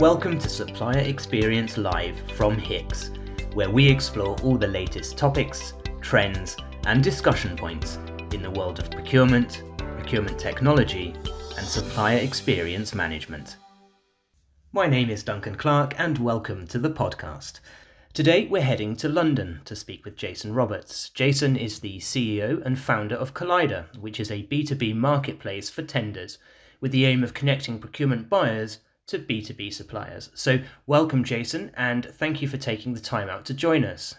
Welcome to Supplier Experience Live from HICX, where we explore all the latest topics, trends, and discussion points in the world of procurement, procurement technology, and supplier experience management. My name is Duncan Clark, and welcome to the podcast. Today we're heading to London to speak with Jason Roberts. Jason is the CEO and founder of Kolleqtiv, which is a B2B marketplace for tenders with the aim of connecting procurement buyers to B2B suppliers. So, welcome, Jason, and thank you for taking the time out to join us.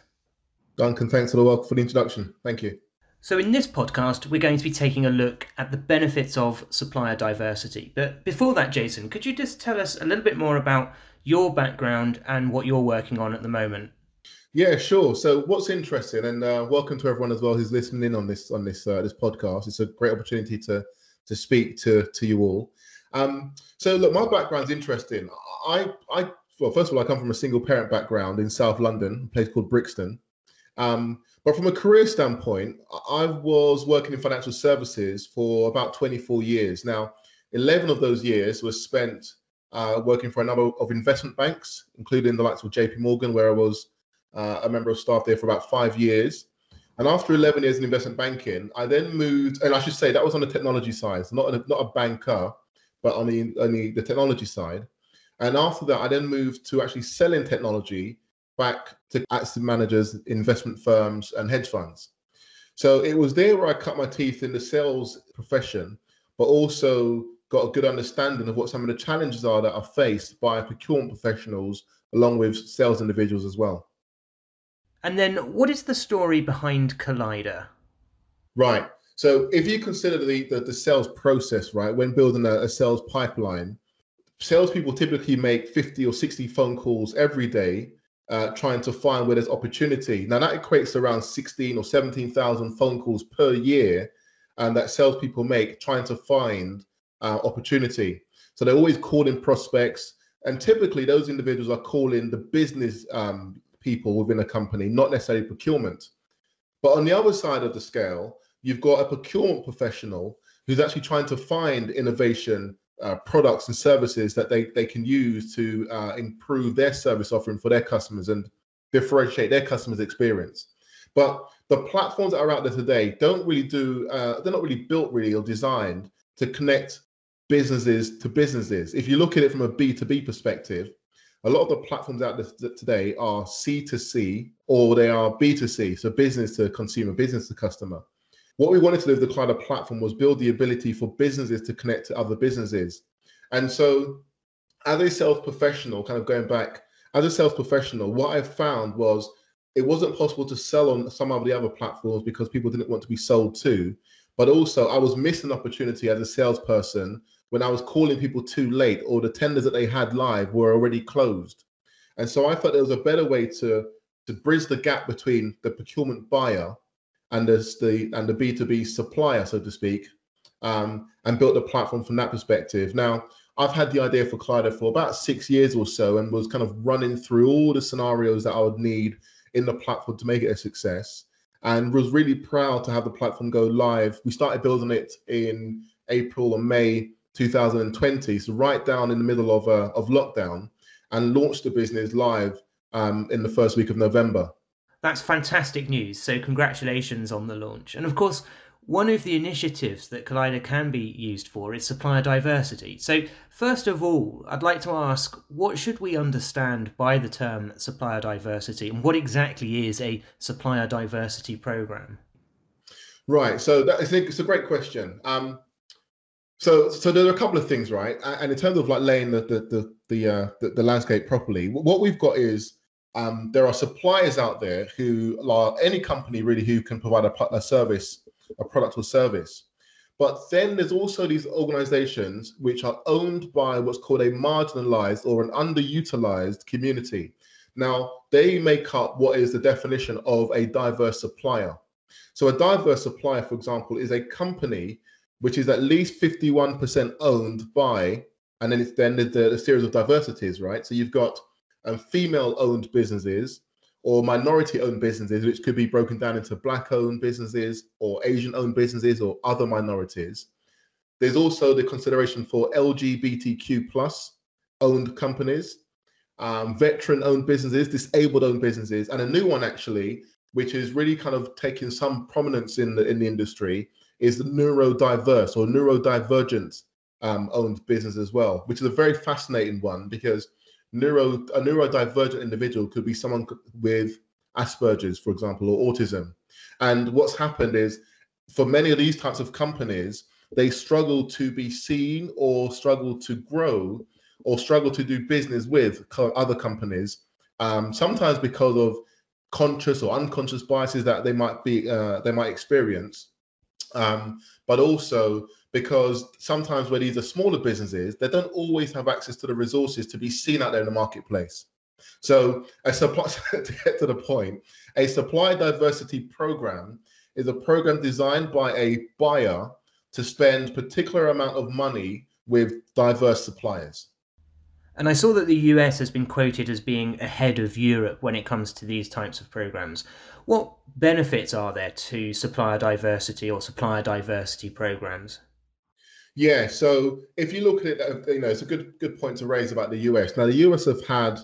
Duncan, thanks for the welcome for the introduction. Thank you. So, in this podcast, we're going to be taking a look at the benefits of supplier diversity. But before that, Jason, could you just tell us a little bit more about your background and what you're working on at the moment? Yeah, sure. So, what's interesting, and uh, welcome to everyone as well who's listening in on this on this uh, this podcast. It's a great opportunity to to speak to to you all. Um, so look, my background's interesting. I, I, well, first of all, I come from a single parent background in South London, a place called Brixton. Um, but from a career standpoint, I was working in financial services for about 24 years. Now, 11 of those years was spent uh, working for a number of investment banks, including the likes of JP Morgan, where I was uh, a member of staff there for about five years. And after 11 years in investment banking, I then moved, and I should say that was on the technology side, so not a, not a banker but on the on the, the technology side. And after that, I then moved to actually selling technology back to asset managers, investment firms, and hedge funds. So it was there where I cut my teeth in the sales profession, but also got a good understanding of what some of the challenges are that are faced by procurement professionals along with sales individuals as well. And then, what is the story behind Kolleqtiv? Right. So if you consider the, the, the sales process, right, when building a, a sales pipeline, salespeople typically make 50 or 60 phone calls every day uh, trying to find where there's opportunity. Now that equates to around 16 or 17,000 phone calls per year and that salespeople make trying to find uh, opportunity. So they're always calling prospects, and typically those individuals are calling the business um, people within a company, not necessarily procurement. But on the other side of the scale, you've got a procurement professional who's actually trying to find innovation uh, products and services that they, they can use to uh, improve their service offering for their customers and differentiate their customers' experience. But the platforms that are out there today don't really do, uh, they're not really built really or designed to connect businesses to businesses. If you look at it from a B2B perspective, a lot of the platforms out there today are C2C or they are B2C, so business to consumer, business to customer. What we wanted to do with the Kolleqtiv platform was build the ability for businesses to connect to other businesses. And so, as a sales professional, kind of going back, as a sales professional, what I found was it wasn't possible to sell on some of the other platforms because people didn't want to be sold to. But also, I was missing opportunity as a salesperson when I was calling people too late or the tenders that they had live were already closed. And so I thought there was a better way to, to bridge the gap between the procurement buyer and the and the B2B supplier, so to speak, um, and built the platform from that perspective. Now, I've had the idea for Kolleqtiv for about six years or so and was kind of running through all the scenarios that I would need in the platform to make it a success and was really proud to have the platform go live. We started building it in April and May 2020, so right down in the middle of, uh, of lockdown, and launched the business live um, in the first week of November. That's fantastic news. So, congratulations on the launch. And of course, one of the initiatives that Kolleqtiv can be used for is supplier diversity. So, first of all, I'd like to ask what should we understand by the term supplier diversity and what exactly is a supplier diversity program? Right. So, that, I think it's a great question. Um, so, so there are a couple of things, right? And in terms of like laying the the the the, uh, the, the landscape properly, what we've got is um, there are suppliers out there who are any company really who can provide a, a service, a product or service. But then there's also these organizations which are owned by what's called a marginalized or an underutilized community. Now, they make up what is the definition of a diverse supplier. So, a diverse supplier, for example, is a company which is at least 51% owned by, and then it's then the, the series of diversities, right? So, you've got and female owned businesses or minority owned businesses, which could be broken down into black owned businesses or Asian owned businesses or other minorities. There's also the consideration for LGBTQ plus owned companies, um, veteran owned businesses, disabled owned businesses, and a new one actually, which is really kind of taking some prominence in the in the industry, is the neurodiverse or neurodivergent um, owned business as well, which is a very fascinating one because neuro a neurodivergent individual could be someone with Asperger's, for example, or autism. And what's happened is for many of these types of companies, they struggle to be seen or struggle to grow or struggle to do business with other companies, um, sometimes because of conscious or unconscious biases that they might be uh, they might experience, um, but also because sometimes where these are smaller businesses, they don't always have access to the resources to be seen out there in the marketplace. So a supply to get to the point, a supply diversity program is a program designed by a buyer to spend particular amount of money with diverse suppliers. And I saw that the US has been quoted as being ahead of Europe when it comes to these types of programs. What benefits are there to supplier diversity or supplier diversity programs? Yeah, so if you look at it, uh, you know, it's a good good point to raise about the US. Now, the US have had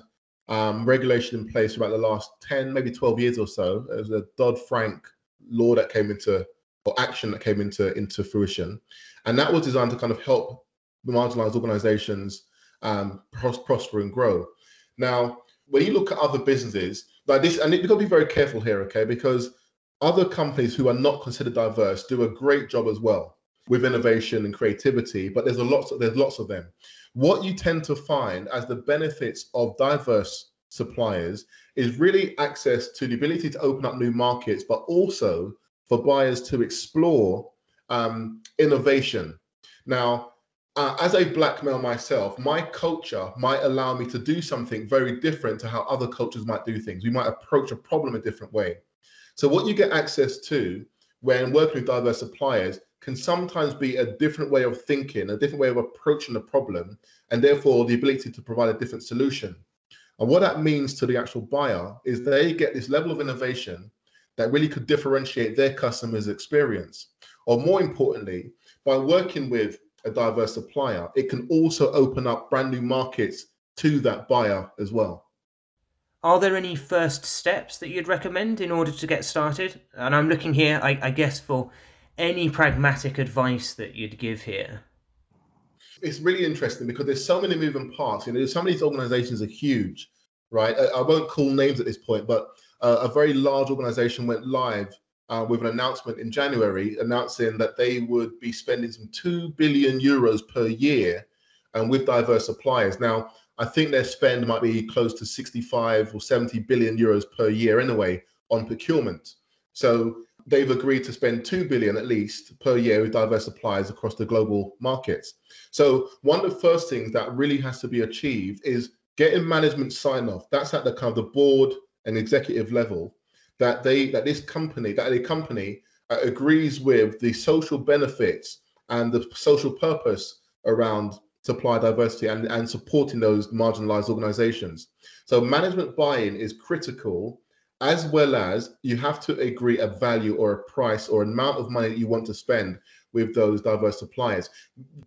um, regulation in place for about the last 10, maybe 12 years or so. There's a Dodd Frank law that came into, or action that came into, into fruition. And that was designed to kind of help marginalized organizations um, pros- prosper and grow. Now, when you look at other businesses like this, and you've got to be very careful here, okay? Because other companies who are not considered diverse do a great job as well with innovation and creativity, but there's a lot there's lots of them. What you tend to find as the benefits of diverse suppliers is really access to the ability to open up new markets, but also for buyers to explore um, innovation. Now, uh, as a black male myself, my culture might allow me to do something very different to how other cultures might do things. We might approach a problem a different way. So, what you get access to when working with diverse suppliers can sometimes be a different way of thinking, a different way of approaching the problem, and therefore the ability to provide a different solution. And what that means to the actual buyer is they get this level of innovation that really could differentiate their customers' experience. Or more importantly, by working with a diverse supplier, it can also open up brand new markets to that buyer as well. Are there any first steps that you'd recommend in order to get started? And I'm looking here, I, I guess, for any pragmatic advice that you'd give here? It's really interesting because there's so many moving parts. You know, some of these organizations are huge, right? I, I won't call names at this point, but uh, a very large organization went live uh, with an announcement in January announcing that they would be spending some 2 billion euros per year and with diverse suppliers. Now, I think their spend might be close to 65 or 70 billion euros per year anyway on procurement. So they've agreed to spend 2 billion at least per year with diverse suppliers across the global markets. So one of the first things that really has to be achieved is getting management sign off. That's at the kind of the board and executive level that they that this company that a company uh, agrees with the social benefits and the social purpose around supply diversity and, and supporting those marginalized organizations. So management buy-in is critical as well as you have to agree a value or a price or amount of money that you want to spend with those diverse suppliers.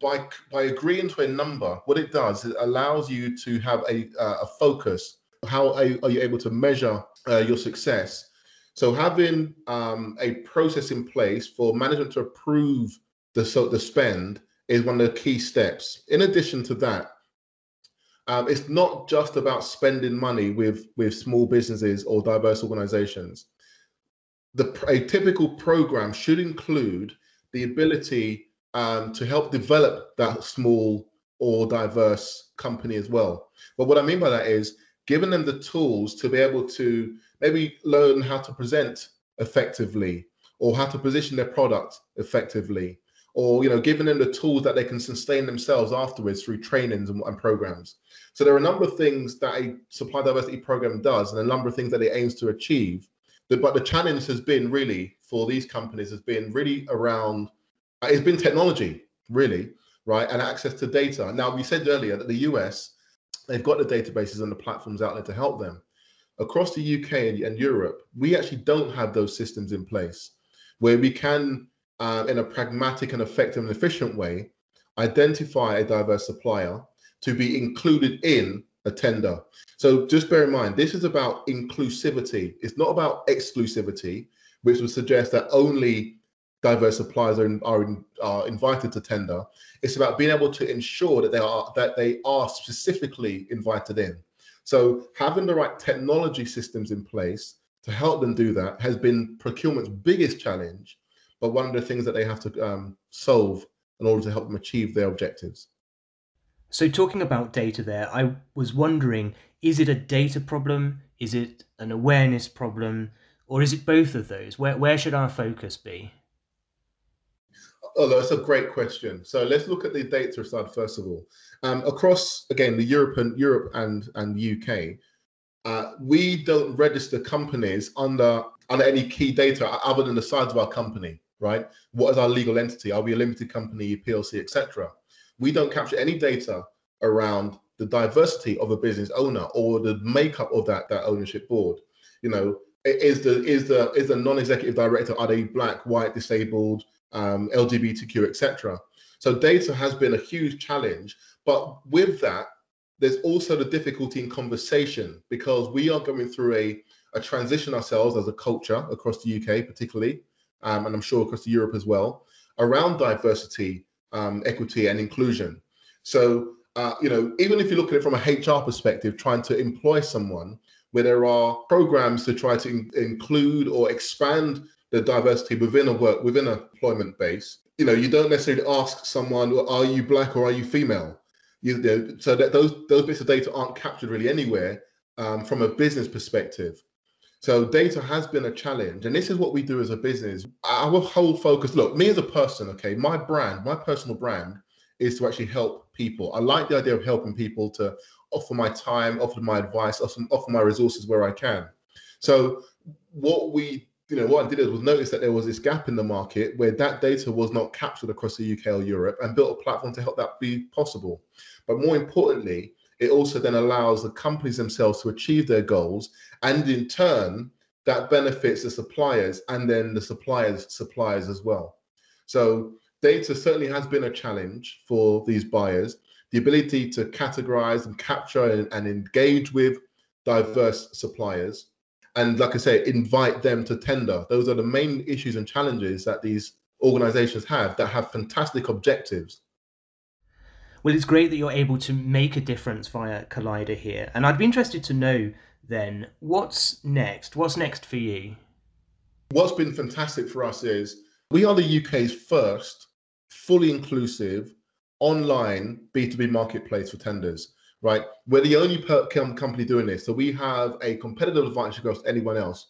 By by agreeing to a number, what it does is it allows you to have a uh, a focus. How are you, are you able to measure uh, your success? So having um, a process in place for management to approve the so the spend is one of the key steps. In addition to that, um, it's not just about spending money with with small businesses or diverse organizations. The a typical program should include the ability um, to help develop that small or diverse company as well. But what I mean by that is giving them the tools to be able to maybe learn how to present effectively or how to position their product effectively or you know giving them the tools that they can sustain themselves afterwards through trainings and, and, programs. So there are a number of things that a supply diversity program does and a number of things that it aims to achieve. But the challenge has been really for these companies has been really around uh, it's been technology really right and access to data. Now we said earlier that the us they've got the databases and the platforms out there to help them across the uk and, and europe we actually don't have those systems in place where we can uh, in a pragmatic and effective and efficient way, identify a diverse supplier, to be included in a tender. So just bear in mind, this is about inclusivity. It's not about exclusivity, which would suggest that only diverse suppliers are, are, are invited to tender. It's about being able to ensure that they are that they are specifically invited in. So having the right technology systems in place to help them do that has been procurement's biggest challenge, but one of the things that they have to um, solve in order to help them achieve their objectives. So, talking about data there, I was wondering is it a data problem? Is it an awareness problem? Or is it both of those? Where, where should our focus be? Oh, that's a great question. So let's look at the data side first of all. Um, across again the Europe and Europe and and UK, uh, we don't register companies under under any key data other than the size of our company, right? What is our legal entity? Are we a limited company, PLC, etc.? we don't capture any data around the diversity of a business owner or the makeup of that that ownership board. You know, is the is the is the non-executive director are they black, white, disabled, um, LGBTQ, etc. So data has been a huge challenge, but with that, there's also the difficulty in conversation because we are going through a a transition ourselves as a culture across the UK, particularly, um, and I'm sure across Europe as well, around diversity um, equity and inclusion. So, uh, you know, even if you look at it from a HR perspective, trying to employ someone where there are programs to try to in- include or expand the diversity within a work within an employment base, you know, you don't necessarily ask someone, "Are you black or are you female?" You, know, so that those those bits of data aren't captured really anywhere um, from a business perspective. So data has been a challenge, and this is what we do as a business. Our whole focus, look, me as a person, okay, my brand, my personal brand is to actually help people. I like the idea of helping people to offer my time, offer my advice, offer, offer my resources where I can. So what we, you know, what I did was notice that there was this gap in the market where that data was not captured across the UK or Europe and built a platform to help that be possible. But more importantly, it also then allows the companies themselves to achieve their goals. And in turn, that benefits the suppliers and then the suppliers' suppliers as well. So data certainly has been a challenge for these buyers. The ability to categorize and capture and, and engage with diverse suppliers. And like I say, invite them to tender. Those are the main issues and challenges that these organizations have that have fantastic objectives well, it's great that you're able to make a difference via Kolleqtiv here. And I'd be interested to know then what's next? What's next for you? What's been fantastic for us is we are the UK's first fully inclusive online B2B marketplace for tenders, right? We're the only per- company doing this. So we have a competitive advantage against anyone else.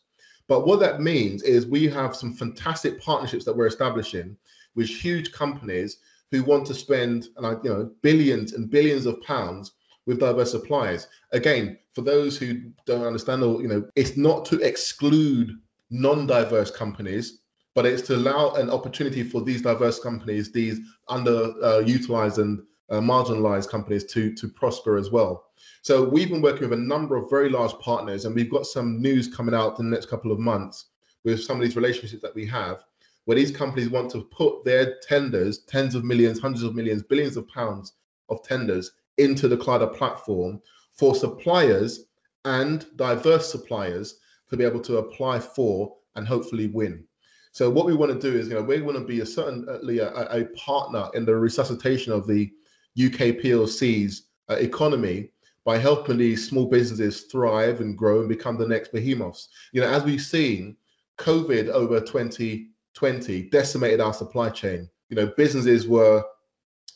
But what that means is we have some fantastic partnerships that we're establishing with huge companies who want to spend you know billions and billions of pounds with diverse suppliers. Again, for those who don't understand, or you know, it's not to exclude non-diverse companies, but it's to allow an opportunity for these diverse companies, these underutilized uh, and uh, marginalized companies, to to prosper as well. So we've been working with a number of very large partners, and we've got some news coming out in the next couple of months with some of these relationships that we have where these companies want to put their tenders, tens of millions, hundreds of millions, billions of pounds of tenders into the Kolleqtiv platform for suppliers and diverse suppliers to be able to apply for and hopefully win. So what we want to do is, you know, we want to be a certainly a, a partner in the resuscitation of the UK PLC's uh, economy by helping these small businesses thrive and grow and become the next behemoths. You know, as we've seen, COVID over 20 20 decimated our supply chain. You know, businesses were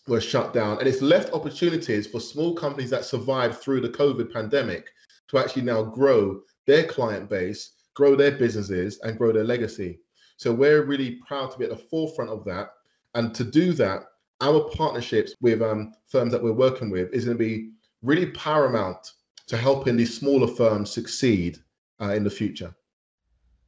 were shut down, and it's left opportunities for small companies that survived through the COVID pandemic to actually now grow their client base, grow their businesses, and grow their legacy. So we're really proud to be at the forefront of that. And to do that, our partnerships with um, firms that we're working with is going to be really paramount to helping these smaller firms succeed uh, in the future.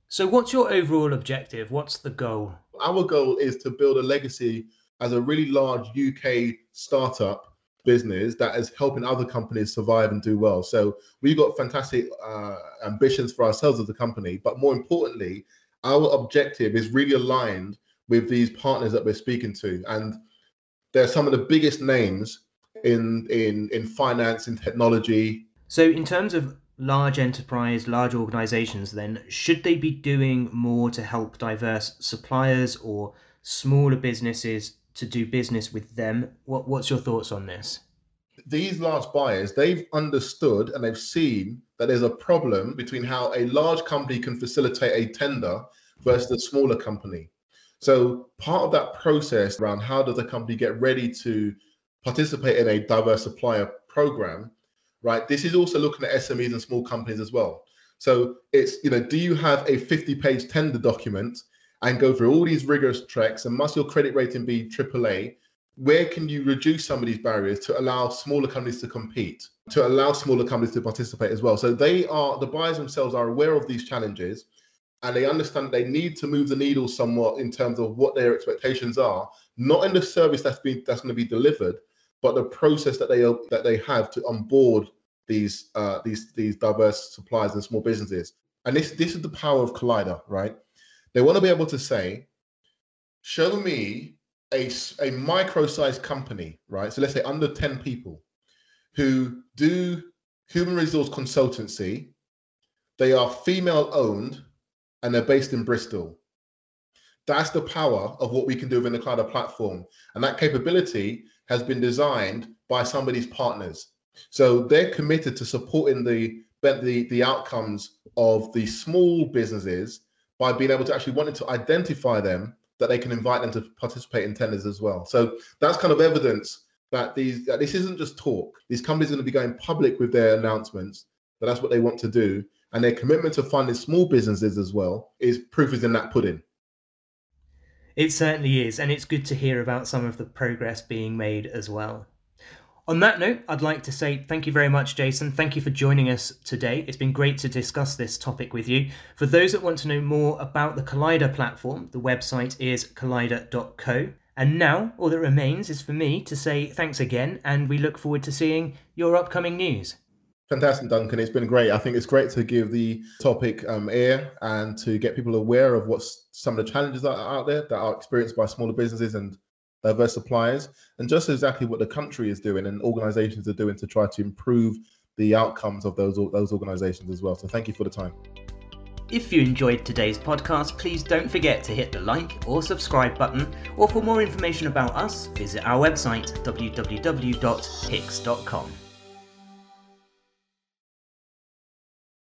So, what's your overall objective? What's the goal? Our goal is to build a legacy as a really large UK startup business that is helping other companies survive and do well. So, we've got fantastic uh, ambitions for ourselves as a company, but more importantly, our objective is really aligned with these partners that we're speaking to. And they're some of the biggest names in in in finance, in technology. So, in terms of large enterprise, large organizations, then should they be doing more to help diverse suppliers or smaller businesses to do business with them? What, what's your thoughts on this? These large buyers, they've understood and they've seen that there's a problem between how a large company can facilitate a tender versus a smaller company. So part of that process around how does a company get ready to participate in a diverse supplier program, right? This is also looking at SMEs and small companies as well. So it's, you know, do you have a 50 page tender document and go through all these rigorous tracks and must your credit rating be AAA? Where can you reduce some of these barriers to allow smaller companies to compete, to allow smaller companies to participate as well? So they are, the buyers themselves are aware of these challenges and they understand they need to move the needle somewhat in terms of what their expectations are, not in the service that's been that's going to be delivered, but the process that they that they have to onboard these uh, these these diverse suppliers and small businesses. And this this is the power of Kolleqtiv, right? They want to be able to say, show me a a micro-sized company, right? So let's say under ten people, who do human resource consultancy. They are female owned and they're based in Bristol. That's the power of what we can do within the Kolleqtiv platform. And that capability has been designed by somebody's partners. So they're committed to supporting the, the, the outcomes of the small businesses by being able to actually wanting to identify them that they can invite them to participate in tenders as well. So that's kind of evidence that these that this isn't just talk. These companies are going to be going public with their announcements that that's what they want to do, and their commitment to funding small businesses as well is proof is in that pudding. It certainly is, and it's good to hear about some of the progress being made as well. On that note, I'd like to say thank you very much, Jason. Thank you for joining us today. It's been great to discuss this topic with you. For those that want to know more about the Kolleqtiv platform, the website is kolleqtiv.co. And now, all that remains is for me to say thanks again, and we look forward to seeing your upcoming news. Fantastic, Duncan. It's been great. I think it's great to give the topic um, air and to get people aware of what some of the challenges that are out there that are experienced by smaller businesses and diverse suppliers, and just exactly what the country is doing and organizations are doing to try to improve the outcomes of those those organizations as well. So thank you for the time. If you enjoyed today's podcast, please don't forget to hit the like or subscribe button, or for more information about us, visit our website www.hicx.com.